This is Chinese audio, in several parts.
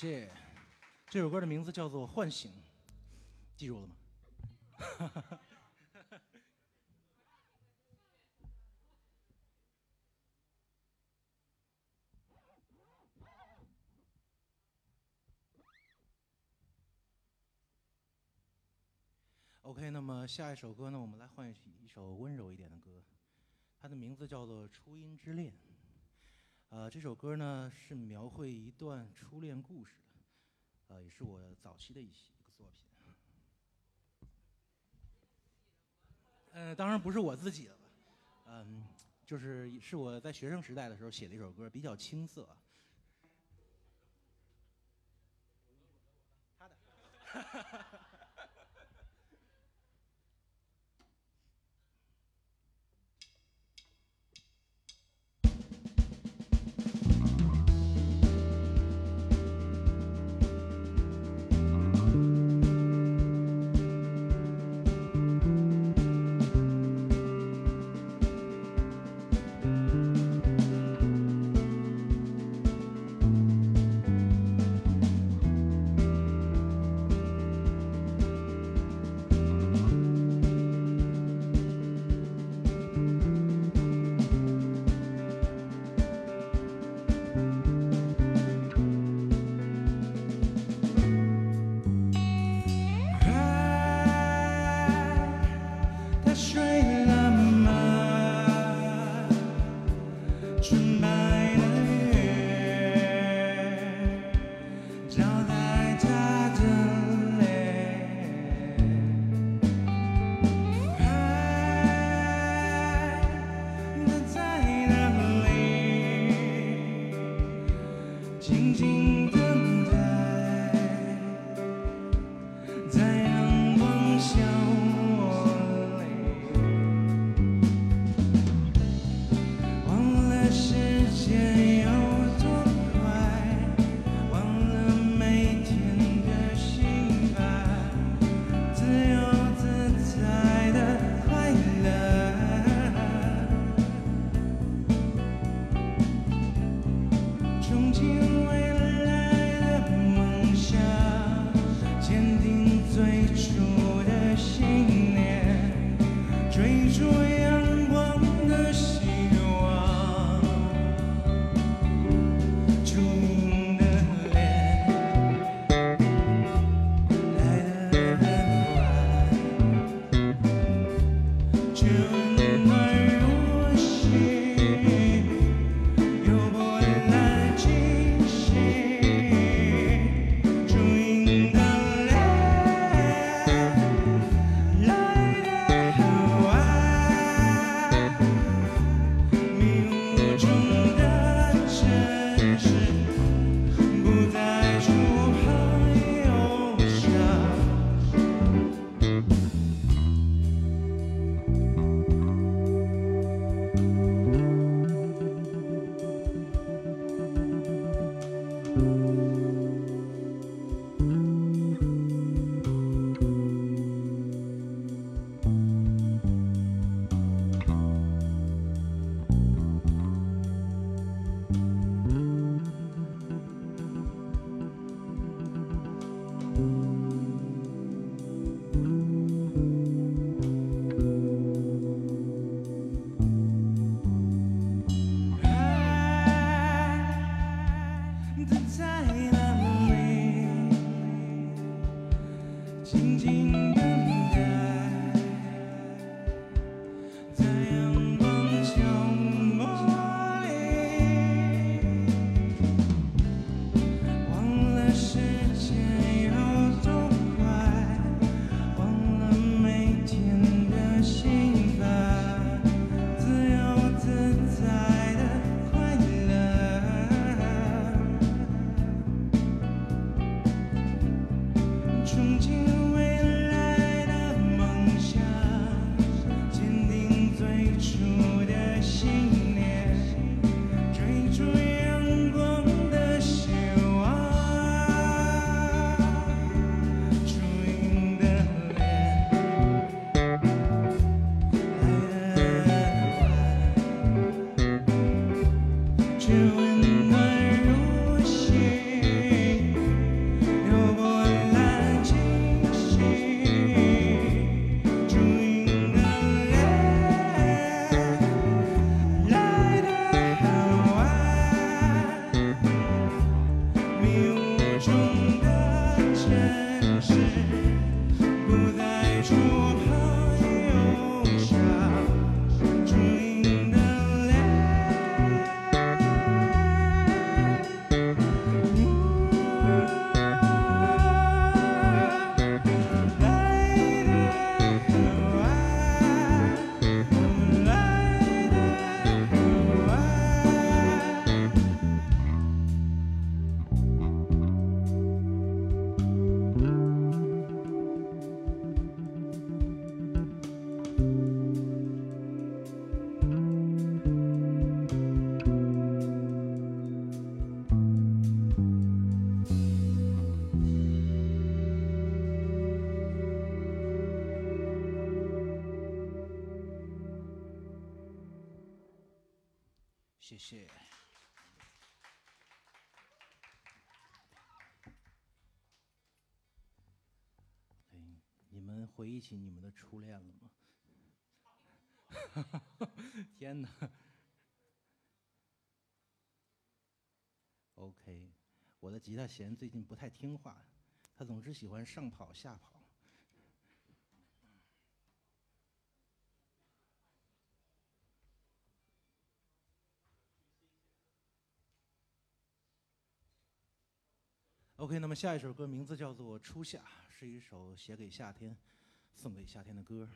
谢。这首歌的名字叫做《唤醒》，记住了吗？OK，那么下一首歌呢，我们来换一首温柔一点的歌，它的名字叫做《初音之恋》。呃，这首歌呢是描绘一段初恋故事的，呃，也是我早期的一些一个作品。呃，当然不是我自己的了，嗯，就是是我在学生时代的时候写的一首歌，比较青涩。他的。纯白 time 起你们的初恋了吗？天哪！OK，我的吉他弦最近不太听话，它总是喜欢上跑下跑。OK，那么下一首歌名字叫做《初夏》，是一首写给夏天。送给夏天的歌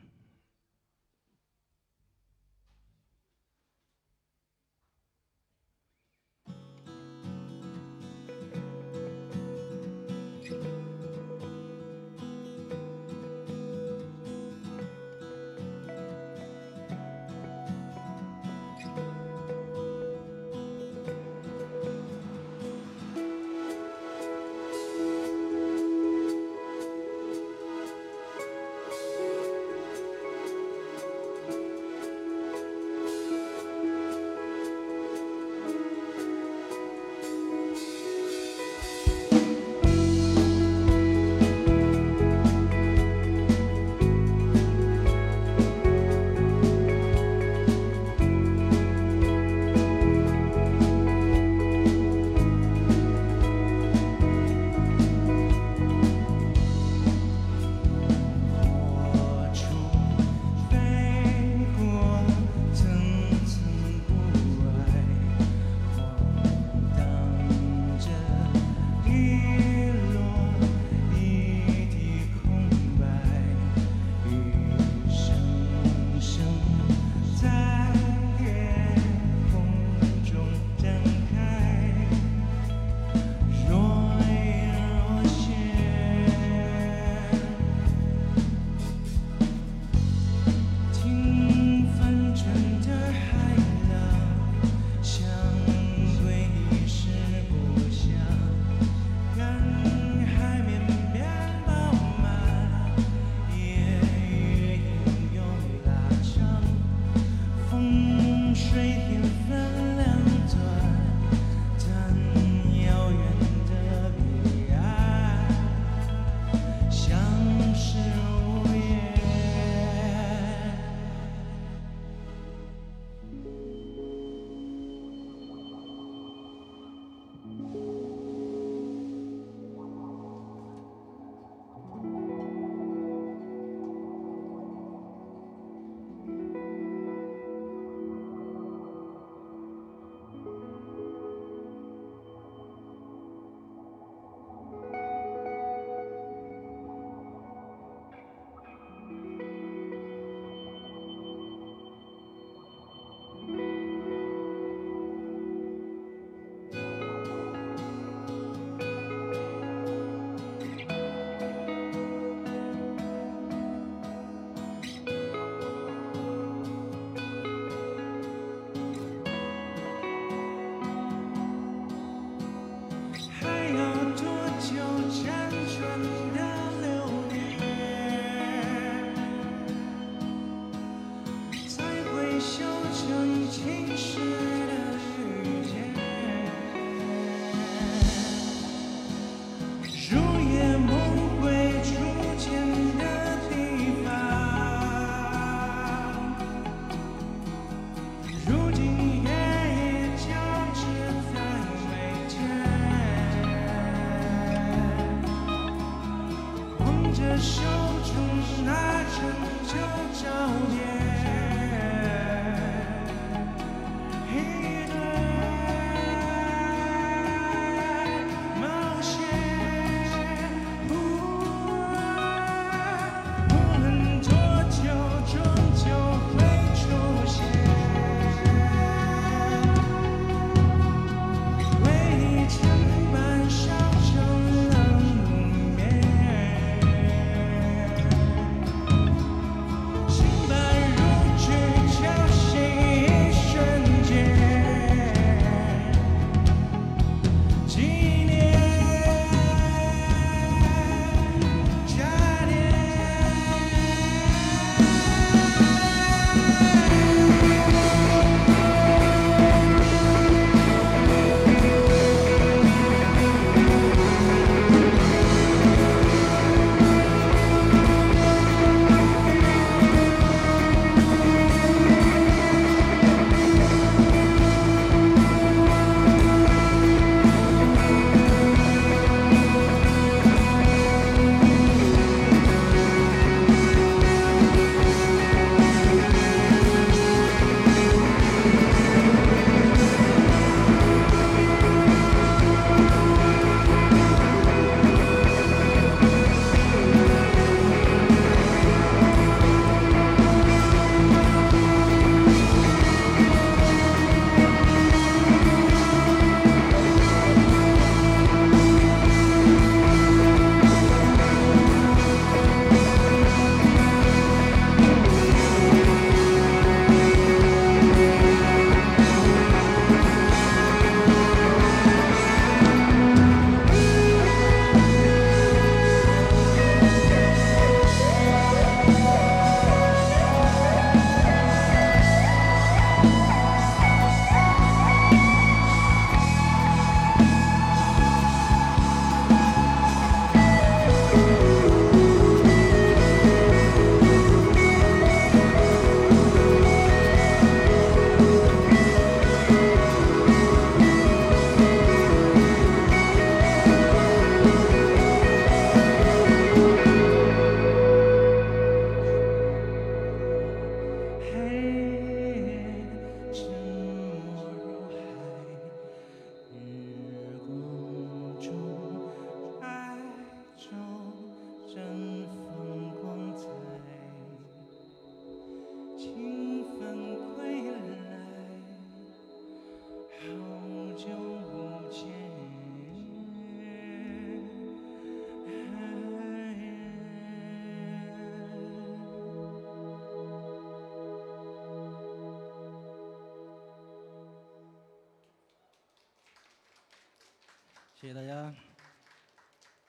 谢谢大家。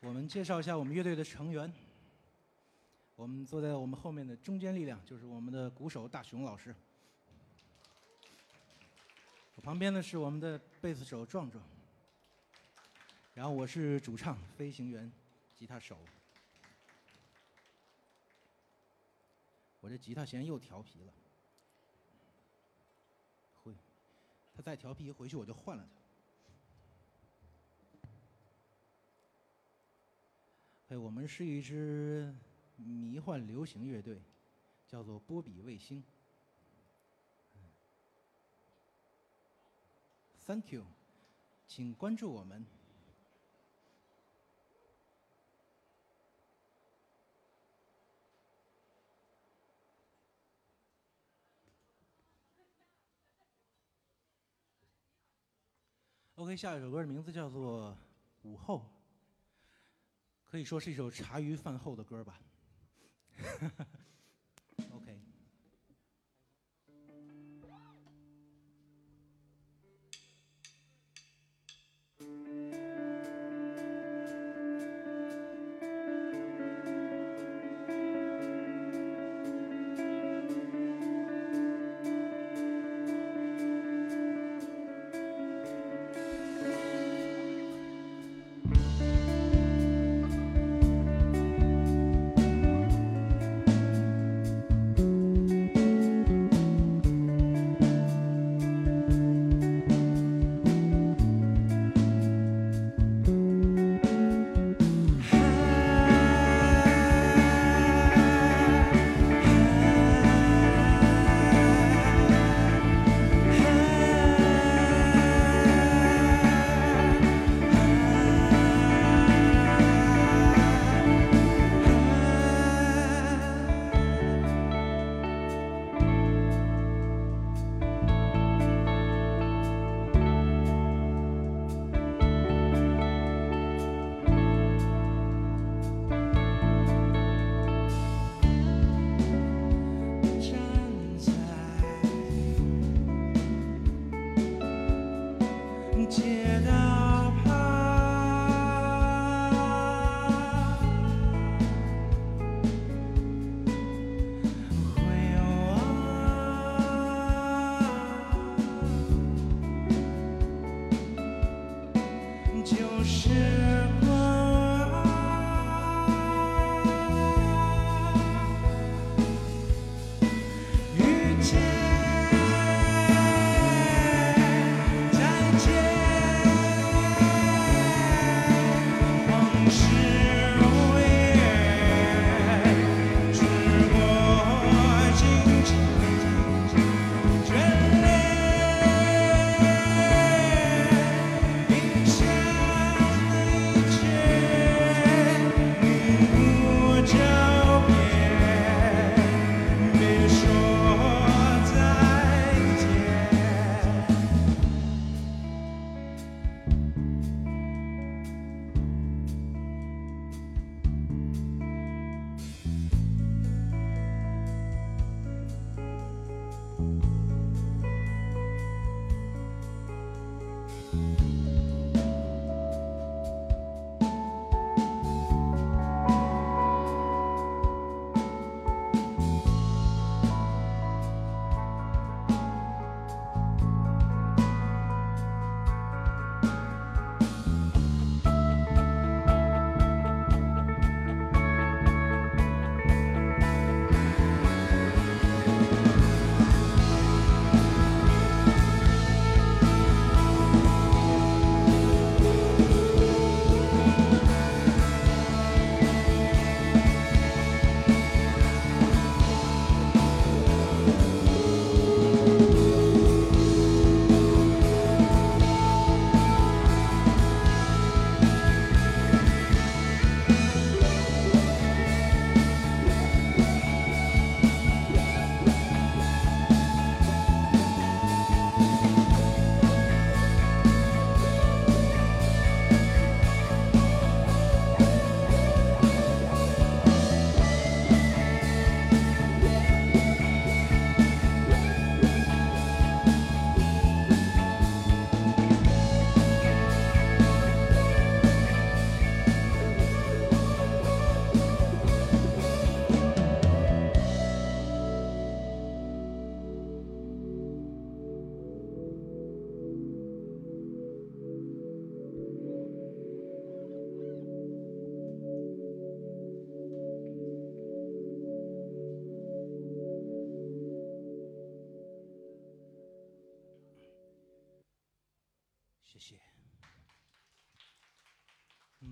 我们介绍一下我们乐队的成员。我们坐在我们后面的中坚力量就是我们的鼓手大熊老师。我旁边呢是我们的贝斯手壮壮。然后我是主唱飞行员，吉他手。我这吉他弦又调皮了，会，他再调皮回去我就换了他。哎，我们是一支迷幻流行乐队，叫做波比卫星。Thank you，请关注我们。OK，下一首歌的名字叫做《午后》。可以说是一首茶余饭后的歌吧。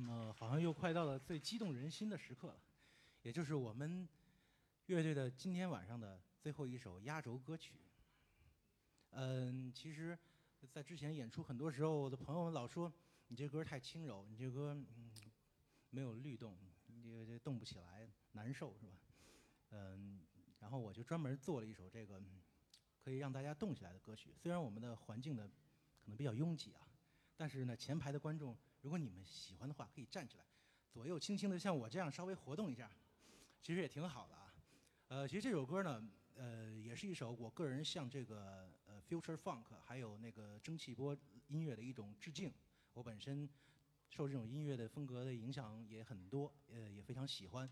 呃，好像又快到了最激动人心的时刻了，也就是我们乐队的今天晚上的最后一首压轴歌曲。嗯，其实，在之前演出很多时候，我的朋友们老说你这歌太轻柔，你这歌嗯没有律动，你这动不起来，难受是吧？嗯，然后我就专门做了一首这个可以让大家动起来的歌曲。虽然我们的环境呢可能比较拥挤啊，但是呢前排的观众，如果你们喜欢的话，可以站起来，左右轻轻的像我这样稍微活动一下，其实也挺好的啊。呃，其实这首歌呢，呃，也是一首我个人向这个呃 future funk 还有那个蒸汽波音乐的一种致敬。我本身受这种音乐的风格的影响也很多，呃，也非常喜欢。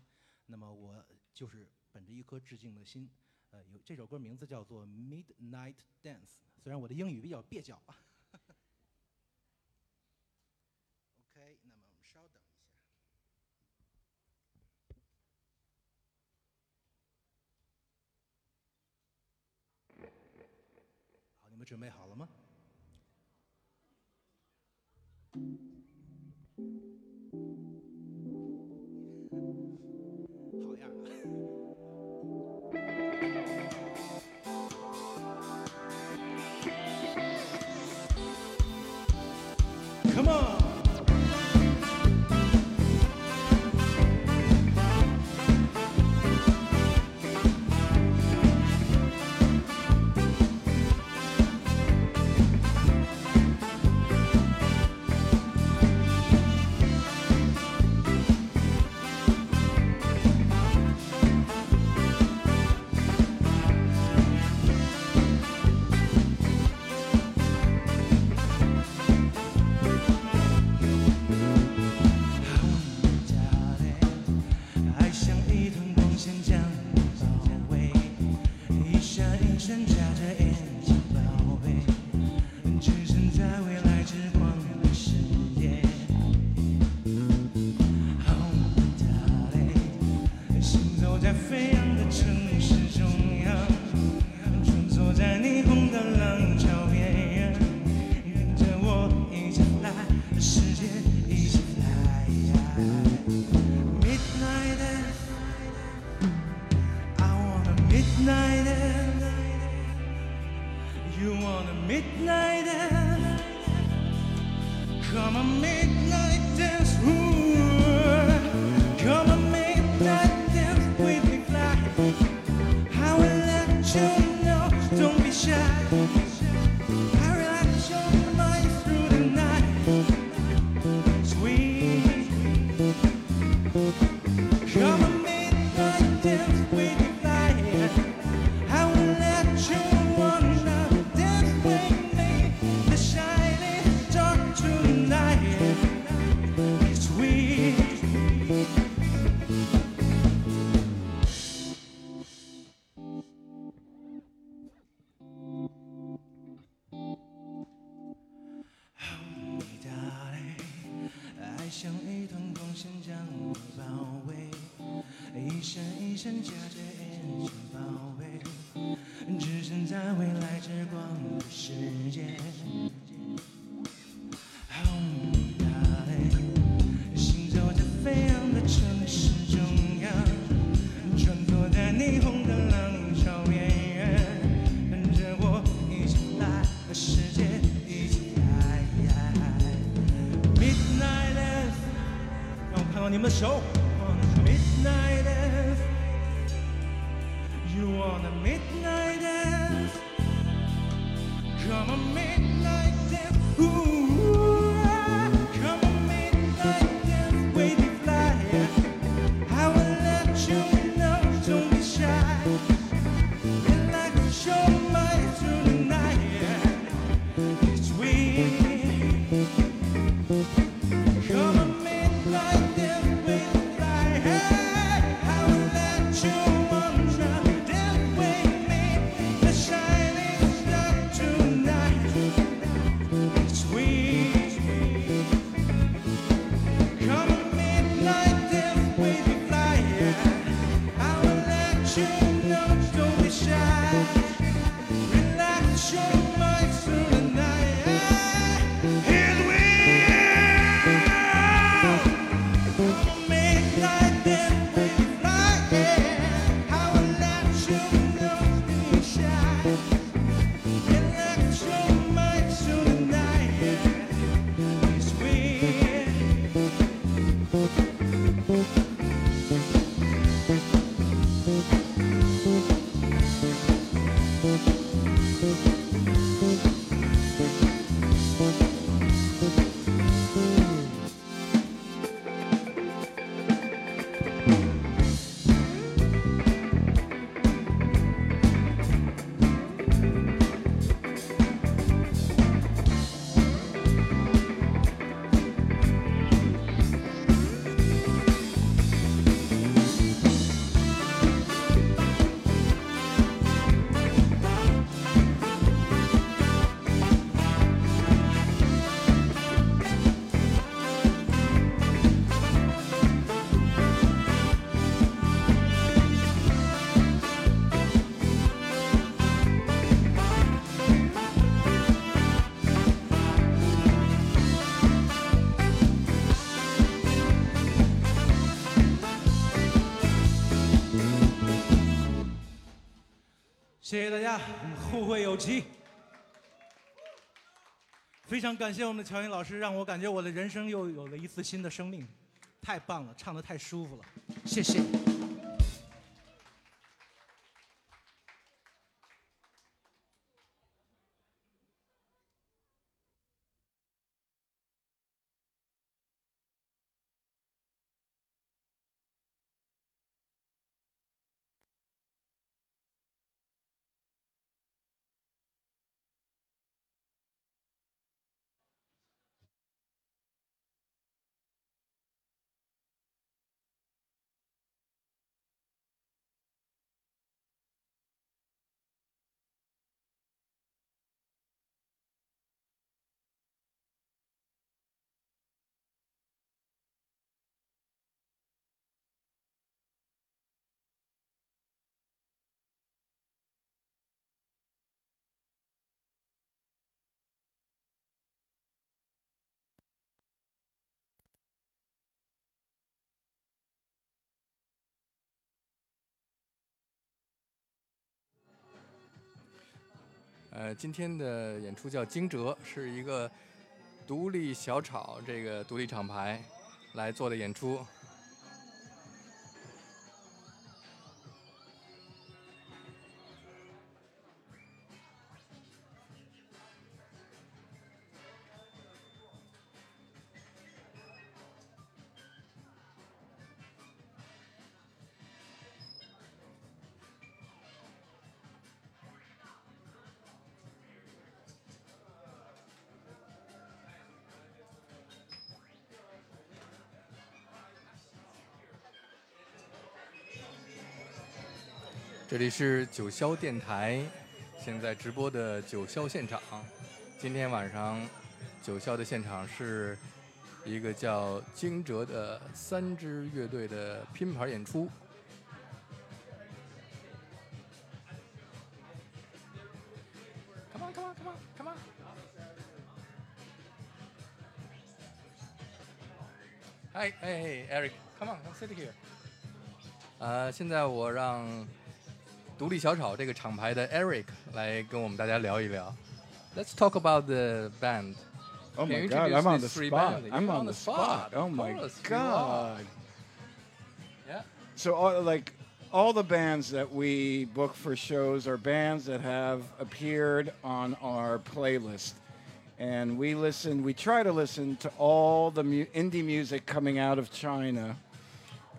那么我就是本着一颗致敬的心，呃，有这首歌名字叫做《Midnight Dance》，虽然我的英语比较蹩脚。OK，那么我们稍等一下。好，你准备好了吗？好样的！Come on. 飞扬的城市中央，穿梭在霓虹的浪潮边缘，跟着我一起来，世界一起来。Midnight dance, I want a midnight dance. You want a midnight dance? Come on, midnight Bye. 谢谢大家，后会有期。非常感谢我们的乔英老师，让我感觉我的人生又有了一次新的生命，太棒了，唱的太舒服了，谢谢。呃，今天的演出叫惊蛰，是一个独立小炒这个独立厂牌来做的演出。这里是九霄电台，现在直播的九霄现场。今天晚上九霄的现场是一个叫惊蛰的三支乐队的拼盘演出。Come on, come on, come on, come on. Hi, hey, hey, Eric, come on, come sit here. 呃，现在我让独立小炒这个厂牌的 Eric 来跟我们大家聊一聊。Let's talk about the band. Oh Can my you god, introduce I'm on the these three spot. bands? I'm You're on the spot. Oh Of my course you are. god. Yeah. So all, like all the bands that we book for shows are bands that have appeared on our playlist. And we listen, we try to listen to all the mu- indie music coming out of China.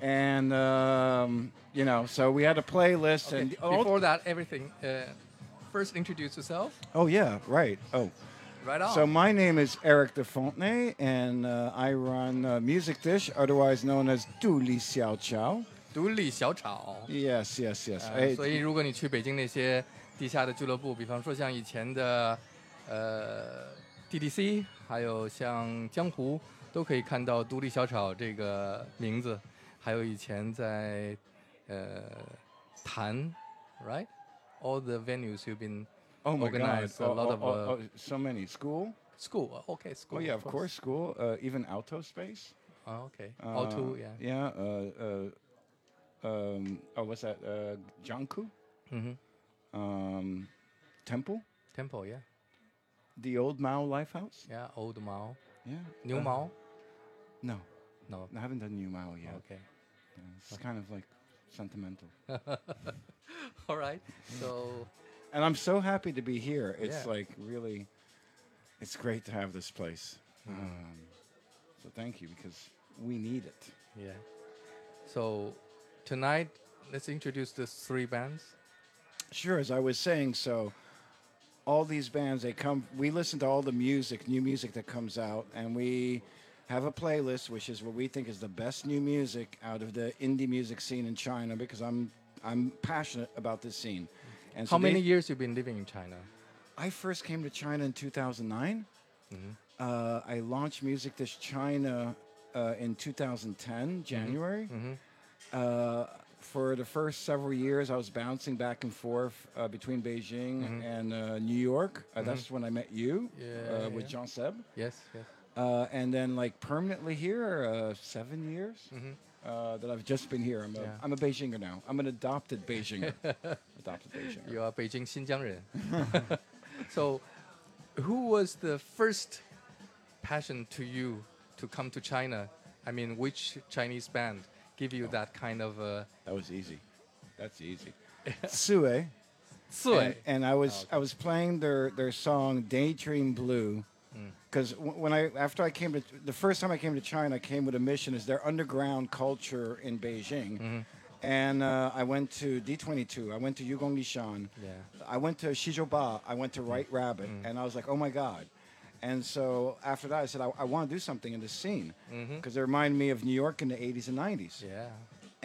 And, um, you know, so we had a playlist. Okay, And all- Before that, everything. Uh, first, introduce yourself. oh, yeah, right. Oh. Right on. So my name is Eric De Fontenay, and uh, I run uh, Music Dish, otherwise known as Du Li Xiao Chao. 独立小炒。 Yes, yes, yes. 呃 I- 所以，如果你去北京那些地下的俱乐部，比方说像以前的呃 DDC，还有像江湖，都可以看到“独立小炒”这个名字。 还有以前在呃谈，right？All the venues you've been oh my God! organized a Oh, lot oh, of, oh, uh, oh, so many school. school. Okay, school. Oh yeah, of course, school. Uh, even Alto Space. Oh, okay. Uh, All two, yeah. Yeah. Uh, uh, um, oh, what's that? Uh, Janku. hmm Um, Temple. Temple, yeah, The Old Mao Lifehouse. yeah. Old Mao, Yeah. New Uh, Mao. No, No. I haven't done New Mao yet. Okay. Yeah, It's kind of like sentimental. All right. So. and I'm so happy to be here. It's Yeah. like really, it's great to have this place. Um, so thank you because we need it. Yeah. So tonight, let's introduce the three bands. Sure, as I was saying, so all these bands they come. We listen to all the music, new music that comes out, and we have a playlist, which is what we think is the best new music out of the indie music scene in China. Because I'm I'm passionate about this scene. And How many years you've been living in China? I first came to China in 2009. Mm-hmm. Uh, I launched Music Dish China uh, in 2010, January. Mm-hmm. Uh, for the first several years, I was bouncing back and forth uh, between Beijing and uh, New York. Uh, That's when I met you Yeah, uh, with yeah. Jean Seb. Yes, yes. Uh, and then like permanently here, uh, seven years mm-hmm. uh, that I've just been here. I'm a, yeah. I'm a Beijinger now. I'm an adopted Beijinger. adopted Beijinger. You are Beijing Xinjiang so, who was the first passion to you to come to China? I mean, which Chinese band give you oh. that kind of? Uh, that was easy. That's easy. Sue. Sue. And, and, I was oh, okay. I was playing their their song Daydream Blue because when I after I came to the first time I came to China I came with a mission is their underground culture in Beijing. Mm-hmm. And uh, I went to D22 I went to Yugong Lishan Yeah. I went to Shijiazhuba I went to White mm-hmm. Rabbit mm-hmm. and I was like oh my god. And so after that I said I, I want to do something in this scene. Because it reminded me of New York in the 80s and 90s Yeah.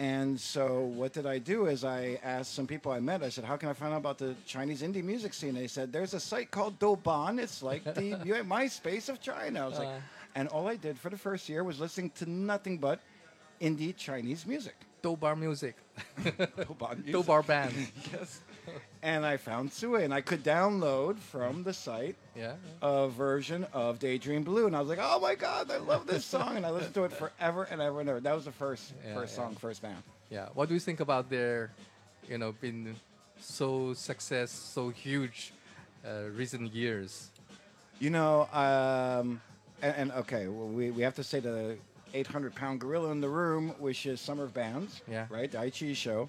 And so what did I do is I asked some people I met, I said, how can I find out about the Chinese indie music scene? They said, there's a site called Douban. It's like the MySpace of China. I was like, Uh. and all I did for the first year was listening to nothing but indie Chinese music. Doubar music. Douban music. Doubar band. yes. And I found Sue, and I could download from the site Yeah. a version of Daydream Blue, and I was like, "Oh my God, I love this song!" And I listened to it forever and ever and ever. That was the first, Yeah, first yeah. song, first band. Yeah. What do you think about their, you know, been so success, so huge, uh, recent years? You know, um, and, and okay, well, we, we have to say the 800 pound gorilla in the room, which is Summer of Bands, Yeah. right? The Aichi show.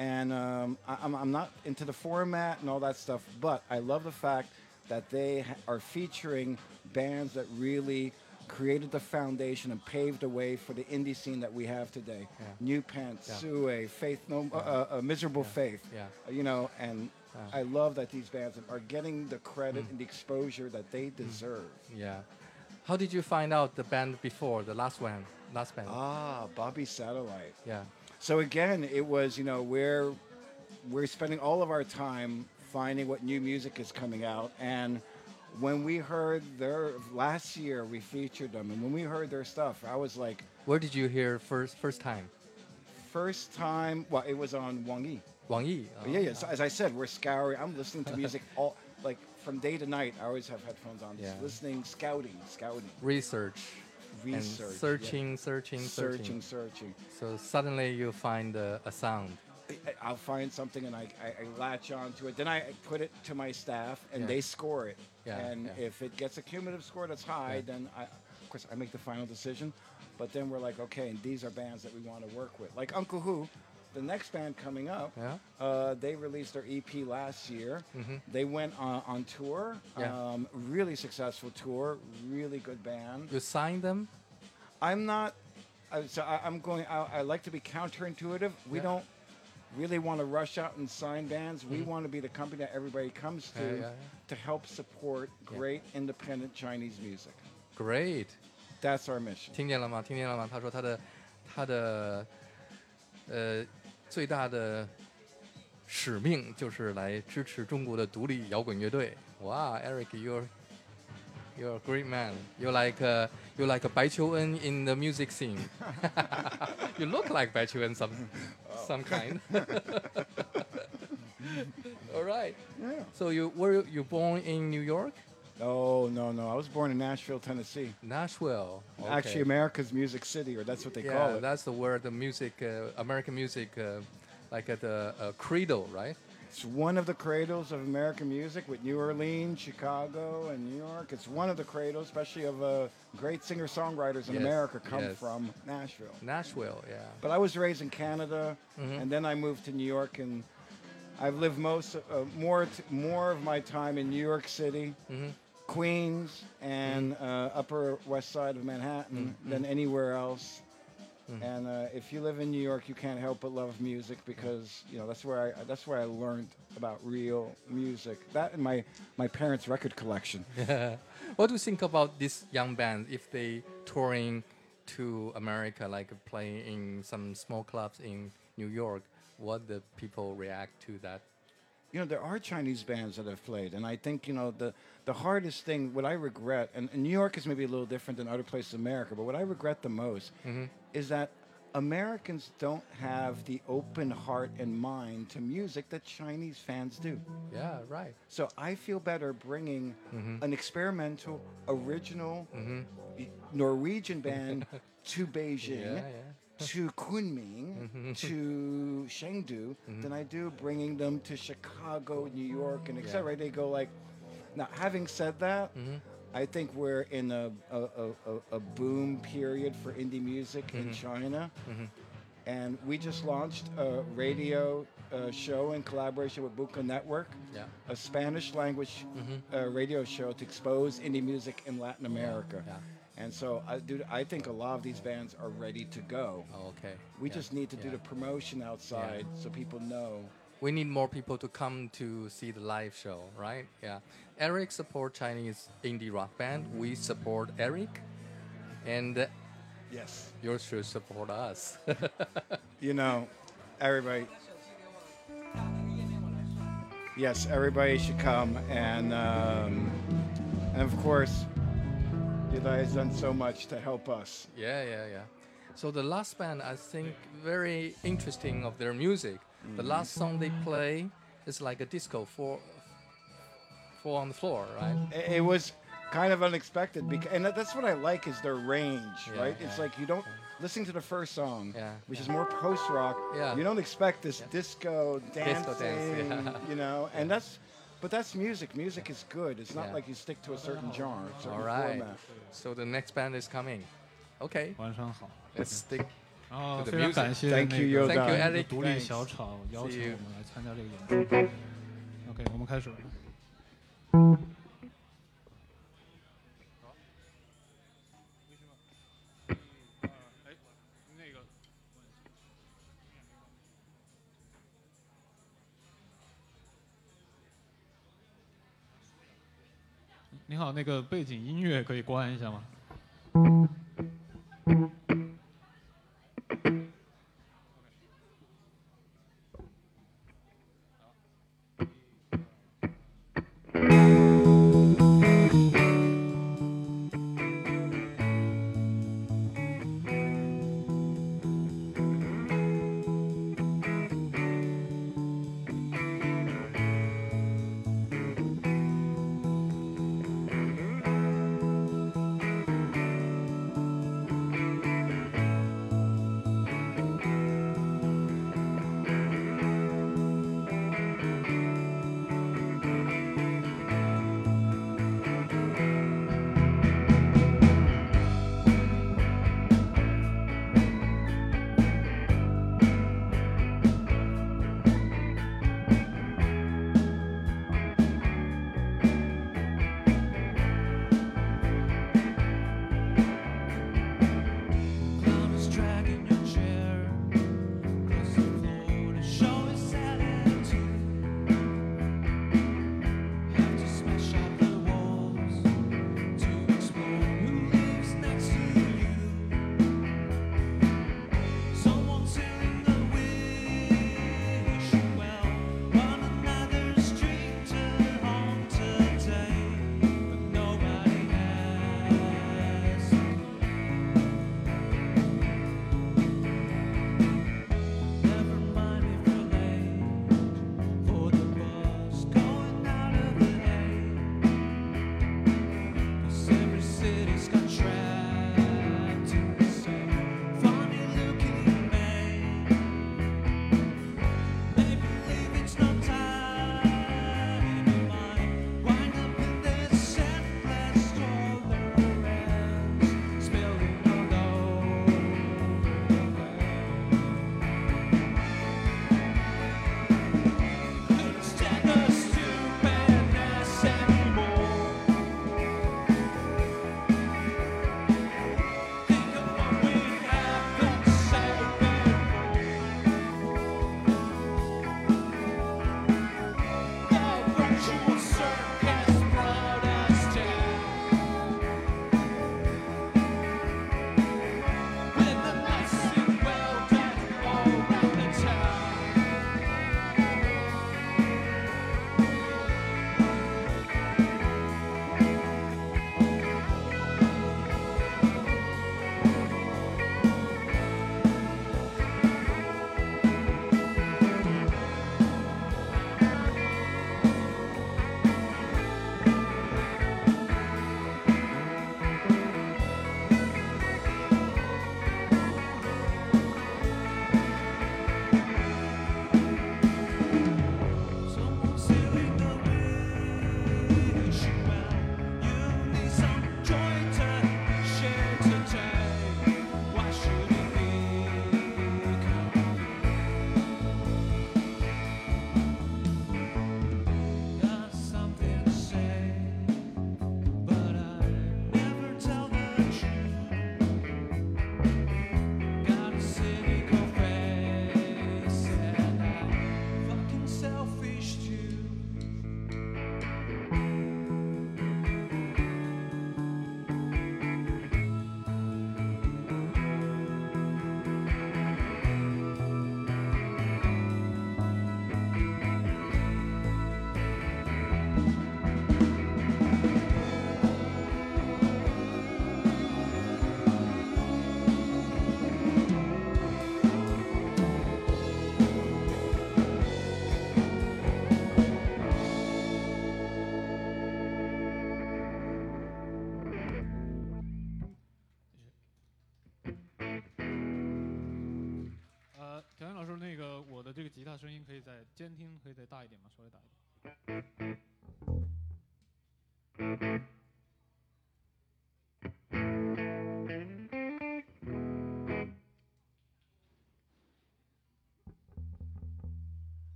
And um, I, I'm, I'm not into the format and all that stuff, but I love the fact that they ha- are featuring bands that really created the foundation and paved the way for the indie scene that we have today. Yeah. New Pants, Yeah. Sue, Faith, No, uh, uh, uh, Miserable Faith. Yeah. You know, and Yeah. I love that these bands are getting the credit Mm. and the exposure that they deserve. Yeah. How did you find out the band before the last one, last band? Ah, Bobby Satellite. yeah. So again, it was you know we're we're spending all of our time finding what new music is coming out, and when we heard their last year we featured them, and when we heard their stuff, I was like, Where did you hear first first time? first time. Well, it was on Wang Yi. Wang Yi. Oh, yeah, yeah. So as I said, we're scouring. I'm listening to music all like from day to night. I always have headphones on, just Yeah. listening, scouting, scouting, Research. And research, yeah. searching, searching, searching, searching, searching. So suddenly you find a, a sound. I'll find something and I, I, I latch onto it. Then I put it to my staff and Yeah. they score it. Yeah, and yeah. if it gets a cumulative score that's high, then I, of course I make the final decision. But then we're like, okay, and these are bands that we want to work with. Like Uncle Who, the next band coming up, Yeah. uh, they released their EP last year. Mhm. They went on, on tour, Yeah. um, really successful tour, really good band. You sign them. I'm not. I, so I, I'm going. I, I like to be counterintuitive. We Yeah. don't really want to rush out and sign bands. We want to be the company that everybody comes to Yeah, yeah, yeah. to help support great independent Chinese music. Great. That's our mission. 听见了吗？听见了吗？他说他的他的呃 最大的使命就是来支持中国的独立摇滚乐队。哇，Eric，you're you're a great man. You're like uh, you're like a 白求恩 in the music scene. you look like 白求恩 some some kind. All right. Yeah. So you were you born in New York, Oh no no! I was born in Nashville, Tennessee. Nashville? Actually, America's music city, or that's what they yeah, call it. that's the word. The music, uh, American music, uh, like at the uh, credo, right? It's one of the cradles of American music with New Orleans, Chicago, and New York. It's one of the cradles, especially of uh, great singer-songwriters in Yes, America come yes. from Nashville. Nashville, yeah. But I was raised in Canada, Mhm. and then I moved to New York, and I've lived most, uh, more, t- more of my time in New York City, Mhm. Queens, and uh, Upper West Side of Manhattan than anywhere else. And uh, if you live in New York, you can't help but love music because you know that's where I that's where I learned about real music. That and my my parents' record collection. what do you think about this young band if they touring to America, like playing in some small clubs in New York? What the people react to that? You know there are Chinese bands that have played, and I think you know the the hardest thing, what I regret, and, and New York is maybe a little different than other places in America, but what I regret the most mm-hmm. is that Americans don't have the open heart and mind to music that Chinese fans do. Yeah, right. So I feel better bringing mm-hmm. an experimental, original y- Norwegian band to Beijing Yeah, yeah. To Kunming, mm-hmm. to Chengdu, mm-hmm. than I do bringing them to Chicago, New York, and etc. Right? They go like. Now, having said that, mm-hmm. I think we're in a a, a, a- boom period for indie music in China, and we just launched a radio uh, show in collaboration with Buka Network Yeah. a Spanish language uh, radio show to expose indie music in Latin America. Yeah. And so, I, dude, I think a lot of these bands are ready to go. Oh, okay. We Yeah, just need to do the promotion outside so people know. we need more people to come to see the live show, right? Yeah. Eric support Chinese indie rock band. We support Eric, and uh, Yes. you should support us. You know, everybody. Yes, everybody should come, and um, and of course, you guys done so much to help us. yeah, yeah, yeah. So the last band, I think, very interesting of their music. The mm-hmm. last song they play is like a disco for, four on the floor, right? it, it was kind of unexpected because and that- that's what I like is their range, Yeah, right? It's like you don't listen to the first song, Yeah, which is more post rock. Yeah. You don't expect this disco dancing, Disco dance, yeah. you know, and that's but that's music. Music is good. It's not Yeah. like you stick to a certain genre, a certain All right. format. So the next band is coming. Okay, 晚上好。 let's stick. 然后 To the 非常 music. 感谢 Thank 那 you, 个 Yoda. Thank you, 那个 Eric. 独立 Thanks. 小草邀 See 请 you. 我们来参加这个演出。OK，我们开始。 好，那个背景音乐可以关一下吗？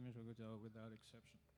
finish, we could go without exception.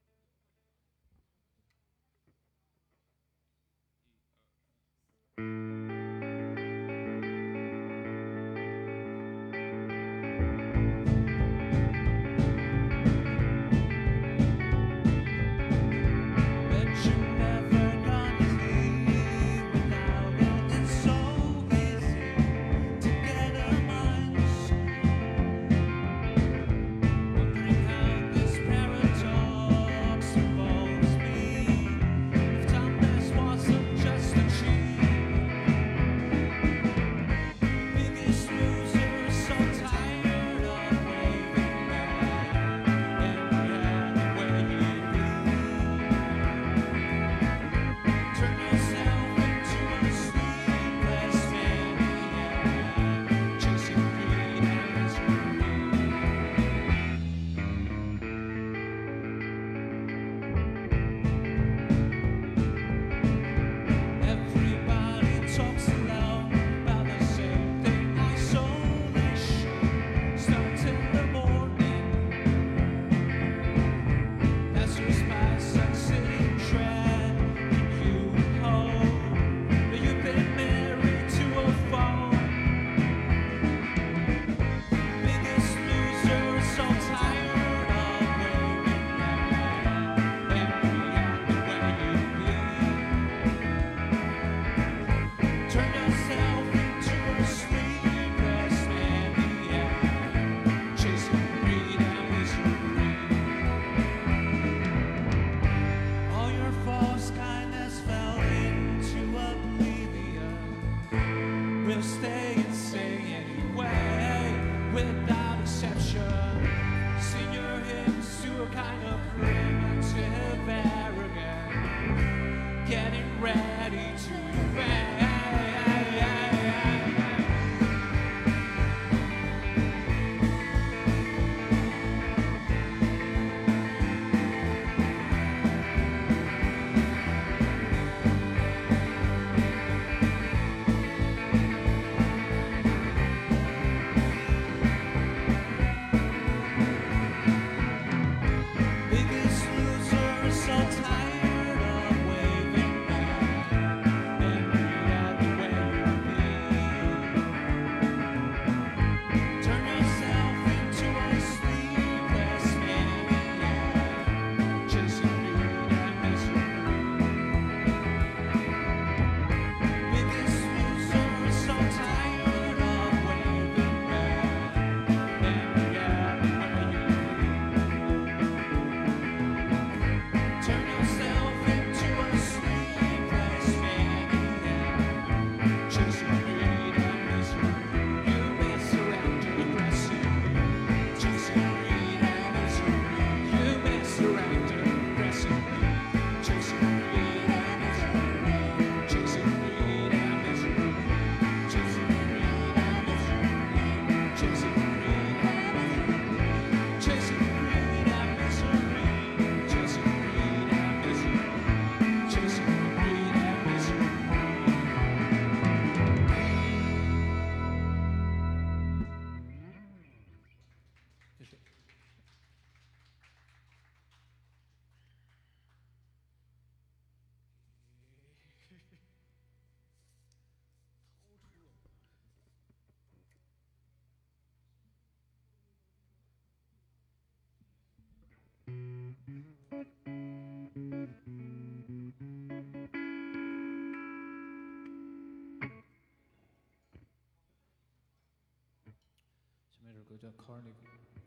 嘉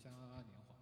加拿大年华。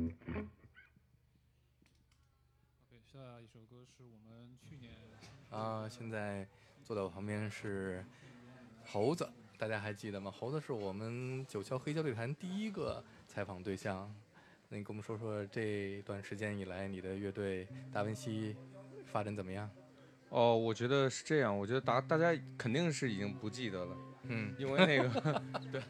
OK，下一首歌是我们去年啊，现在坐在我旁边是猴子，大家还记得吗？猴子是我们九霄黑胶乐团第一个采访对象。那你跟我们说说这段时间以来，你的乐队达文西发展怎么样？哦，我觉得是这样，我觉得大大家肯定是已经不记得了，嗯，因为那个 对，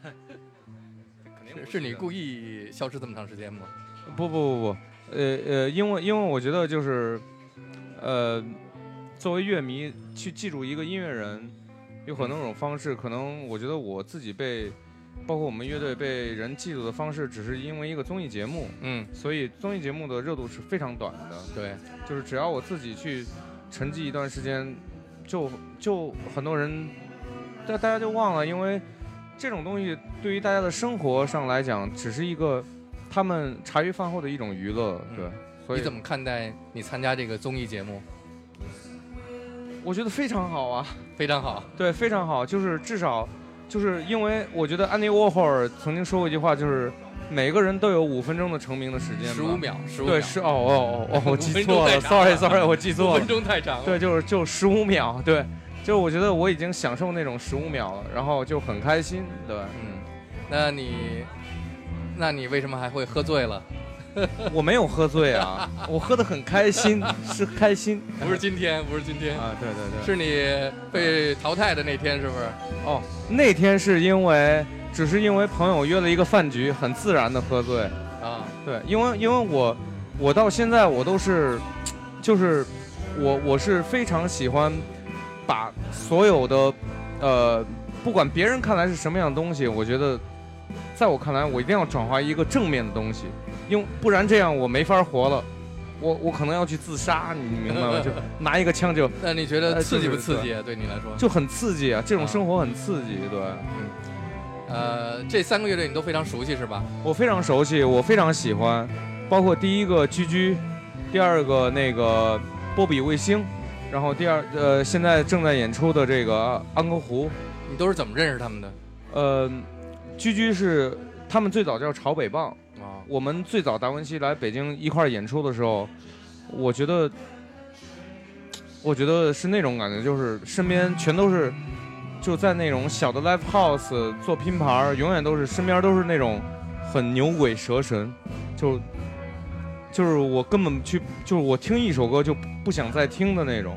肯定是是你故意消失这么长时间吗？不不不不，呃呃，因为因为我觉得就是，呃，作为乐迷去记住一个音乐人，有很多种方式。可能我觉得我自己被，包括我们乐队被人记住的方式，只是因为一个综艺节目，嗯，所以综艺节目的热度是非常短的。对，就是只要我自己去沉寂一段时间，就就很多人，大大家就忘了，因为这种东西对于大家的生活上来讲，只是一个他们茶余饭后的一种娱乐，嗯对。所以你怎么看待你参加这个综艺节目？我觉得非常好啊，非常好，对，非常好，就是至少就是因为我觉得安迪沃霍尔曾经说过一句话，就是每个人都有五分钟的成名的时间，十五秒，十五对，是哦哦哦哦，我记错了，sorry sorry，我记错了五分。钟太长了。对，就是就十五秒，对，就我觉得我已经享受那种十五秒了，然后就很开心，对，嗯，那你，那你为什么还会喝醉了？我没有喝醉啊，我喝得很开心，是开心不是今天，不是今天，啊，对对对，是你被淘汰的那天，是不是？哦，那天是因为只是因为朋友约了一个饭局，很自然的喝醉，啊，对，因为因为我我到现在我都是，就是我我是非常喜欢把所有的呃，不管别人看来是什么样的东西，我觉得在我看来，我一定要转化一个正面的东西，因为不然这样我没法活了。我我可能要去自杀，你明白吗？就拿一个枪就 那你觉得呃刺激不刺激啊？对你来说？就很刺激啊！这种啊生活很刺激，对嗯呃，这三个乐队你都非常熟悉是吧？我非常熟悉，我非常喜欢，包括第一个居居，第二个那个波比卫星，然后第二呃现在正在演出的这个安格湖，你都是怎么认识他们的？呃，居居是他们最早叫朝北棒，啊，我们最早达文西来北京一块儿演出的时候，我觉得，我觉得是那种感觉，就是身边全都是，就在那种小的 live house 做拼盘，永远都是身边都是那种很牛鬼蛇神，就就是我根本去，就是我听一首歌就不想再听的那种，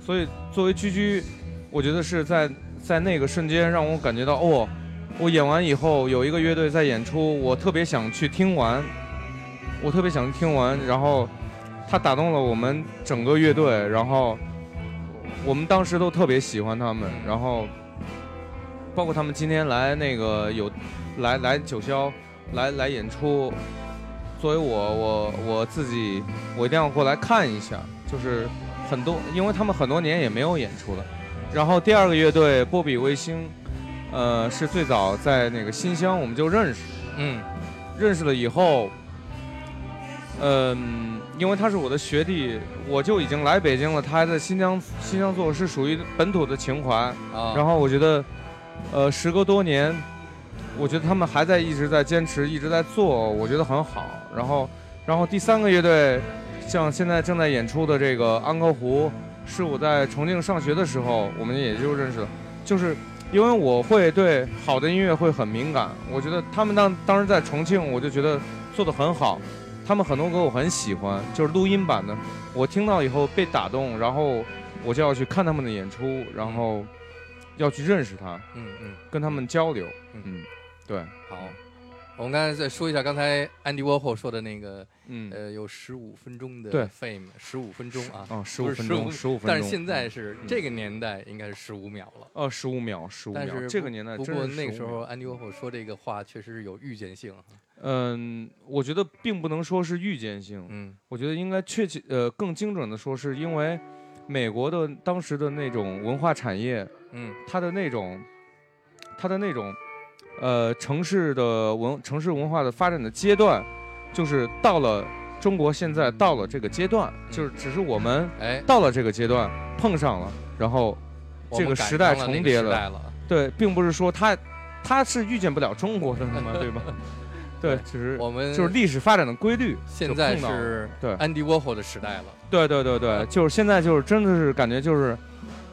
所以作为居居，我觉得是在在那个瞬间让我感觉到哦。我演完以后有一个乐队在演出，我特别想去听完，我特别想听完，然后他打动了我们整个乐队，然后我们当时都特别喜欢他们，然后包括他们今天来那个有来来九霄来来演出，作为我我我自己，我一定要过来看一下，就是很多，因为他们很多年也没有演出了。然后第二个乐队波比卫星，呃，是最早在那个新乡我们就认识，嗯认识了以后，嗯、因为他是我的学弟，我就已经来北京了，他还在新疆新疆做，是属于本土的情怀。啊，然后我觉得，呃，时隔多年，我觉得他们还在一直在坚持，一直在做，我觉得很好。然后，然后第三个乐队，像现在正在演出的这个安哥湖，是我在重庆上学的时候，我们也就认识了。就是因为我会对好的音乐会很敏感，我觉得他们当当时在重庆，我就觉得做的很好。他们很多歌我很喜欢，就是录音版的，我听到以后被打动，然后我就要去看他们的演出，然后要去认识他，嗯嗯，跟他们交流。嗯嗯，对，好。我们刚才再说一下刚才安迪沃霍说的那个，嗯，呃，有十五分钟的对 fame，十五分钟啊，哦，十不是五分钟，15十五分钟。但是现在是嗯这个年代应该是十五秒了。哦，十五秒，十五秒但是，这个年代不过真是15那个时候，秒安迪沃霍说这个话确实是有预见性。嗯，我觉得并不能说是预见性，嗯我觉得应该确切呃更精准的说，是因为美国的当时的那种文化产业，嗯它的那种它的那种呃城市的文城市文化的发展的阶段，就是到了中国现在到了这个阶段，就是只是我们哎，到了这个阶段碰上了，然后这个时代重叠了了。对，并不是说他他是预见不了中国的嘛，对吧？对，只是我们就是历史发展的规律。现在是对安迪沃霍的时代了。对对对对，就是现在就是真的是感觉就是，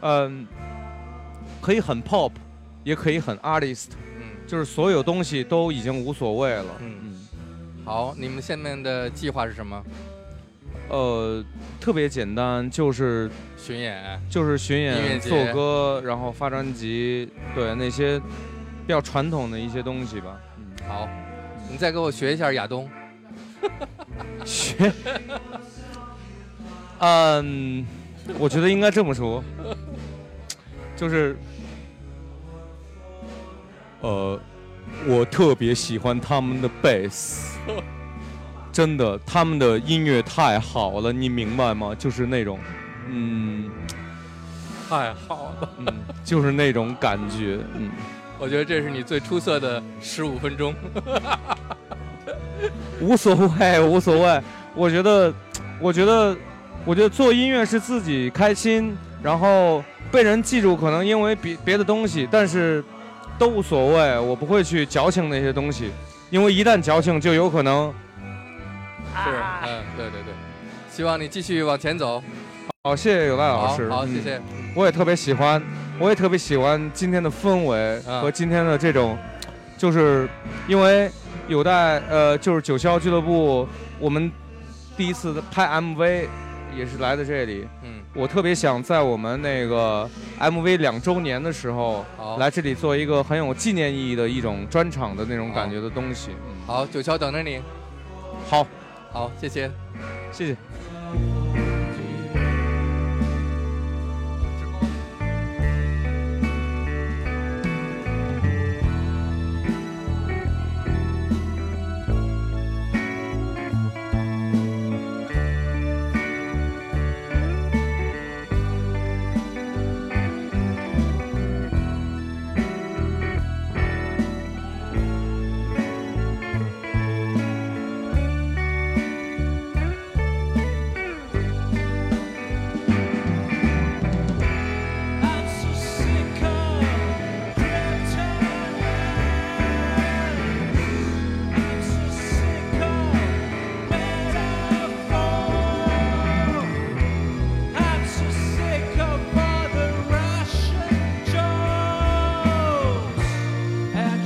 嗯、可以很 pop，也可以很 artist，嗯就是所有东西都已经无所谓了。嗯，嗯，好，你们下面的计划是什么？呃，特别简单，就是巡演。就是巡演、做歌，然后发专辑，对那些比较传统的一些东西吧。嗯，好，你再给我学一下亚东。学，嗯，我觉得应该这么说，就是，呃，我特别喜欢他们的贝斯，真的，他们的音乐太好了，你明白吗？就是那种，嗯，太好了，嗯，就是那种感觉，嗯，我觉得这是你最出色的十五分钟。无所谓，无所谓。我觉得，我觉得，我觉得做音乐是自己开心，然后被人记住，可能因为别别的东西，但是都无所谓。我不会去矫情那些东西，因为一旦矫情，就有可能。是，嗯，对对对，希望你继续往前走。好，谢谢有赖老，师，好，嗯谢谢。我也特别喜欢，我也特别喜欢今天的氛围啊和今天的这种，就是因为有待呃，就是九霄俱乐部，我们第一次拍 MV 也是来的这里，嗯，我特别想在我们那个 MV 两周年的时候，来这里做一个很有纪念意义的一种专场的那种感觉的东西。嗯，好，九桥等着你。好，好，谢谢。谢谢。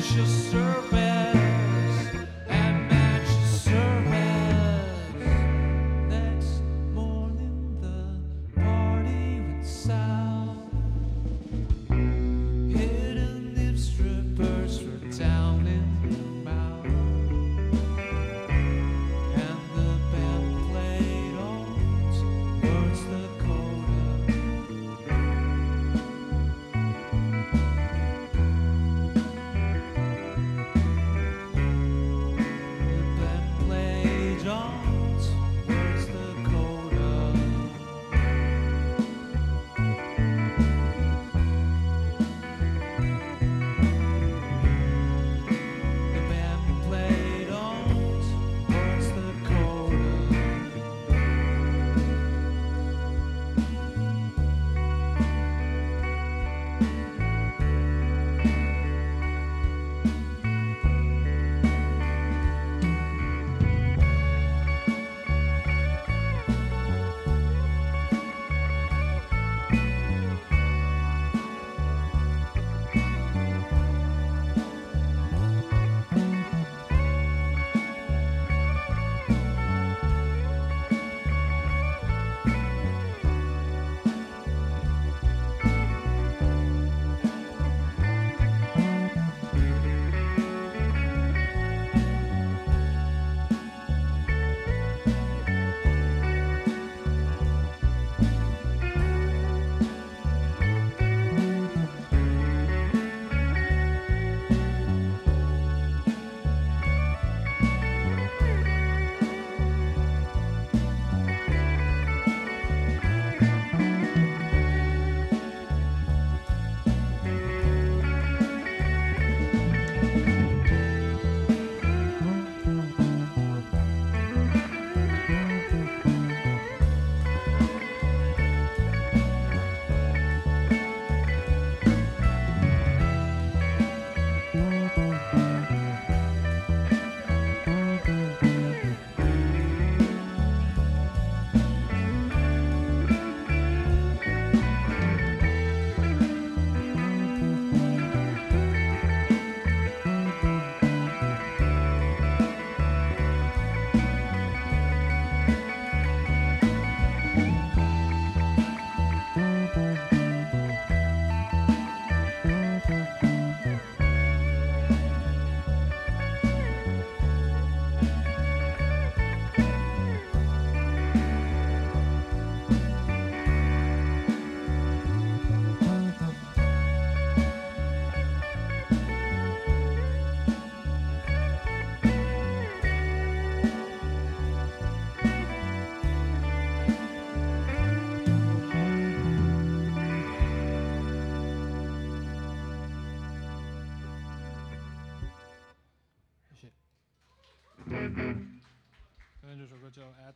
Just servant.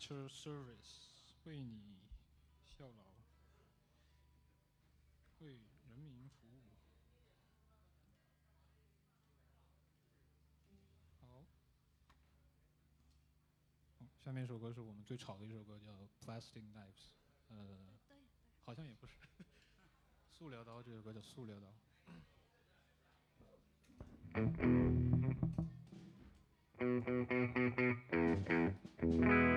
service 为你效劳，为人民服务。好，下面一首歌是我们最吵的一首歌，叫 Plastic Knives。呃，好像也不是，塑料刀这首歌叫塑料刀。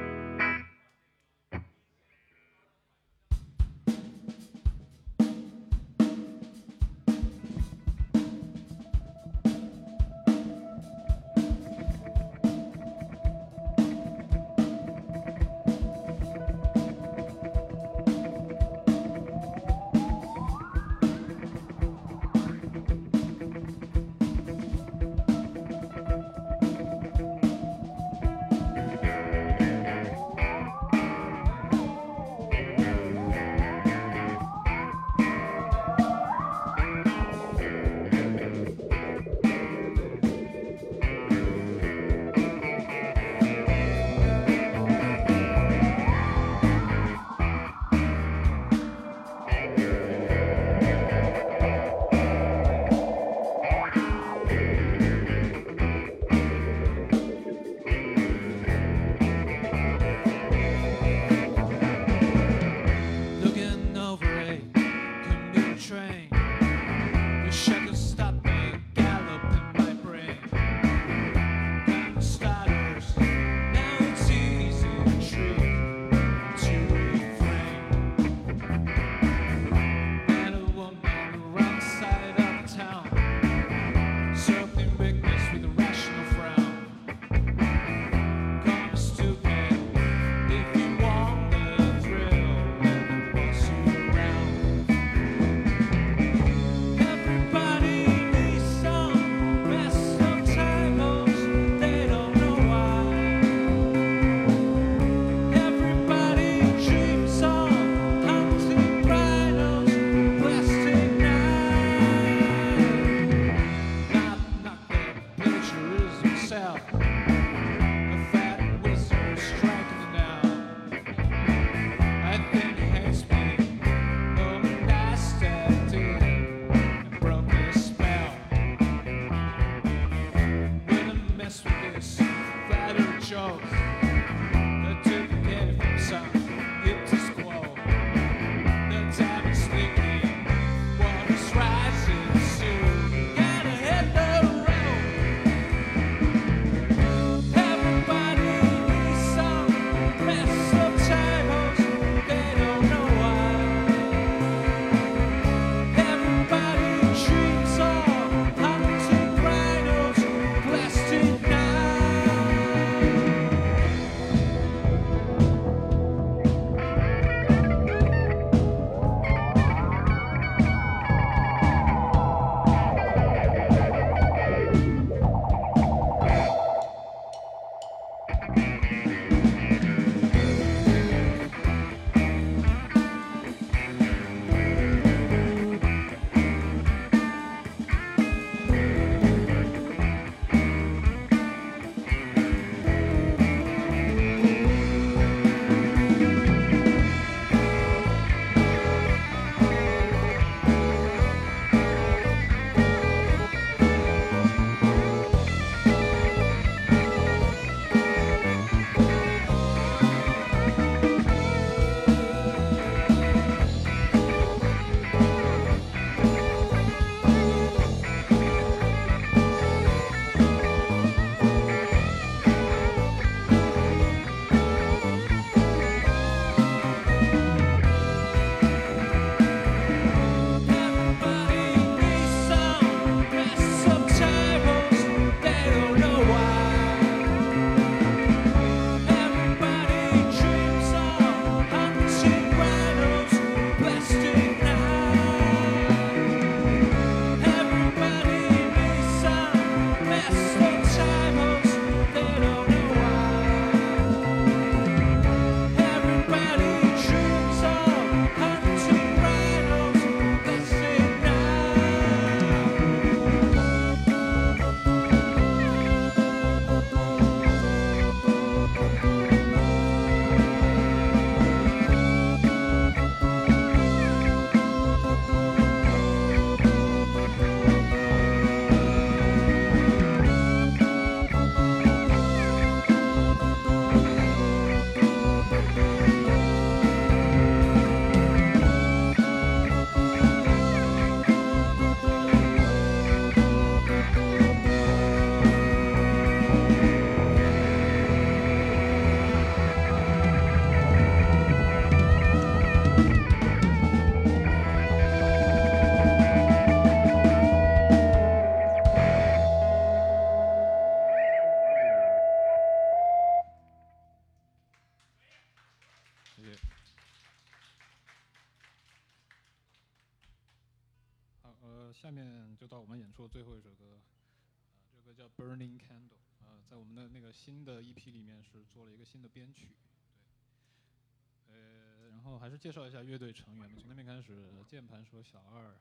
键盘手小二，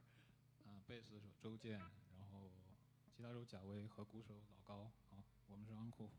嗯、贝斯手周健，然后吉他手贾威和鼓手老高。好，我们是安库虎。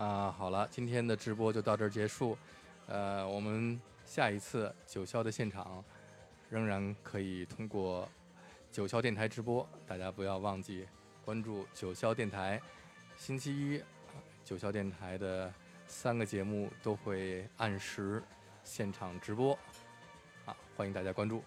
啊，好了，今天的直播就到这儿结束。呃，我们下一次九霄的现场仍然可以通过九霄电台直播，大家不要忘记关注九霄电台。星期一，九霄电台的三个节目都会按时现场直播，啊，欢迎大家关注。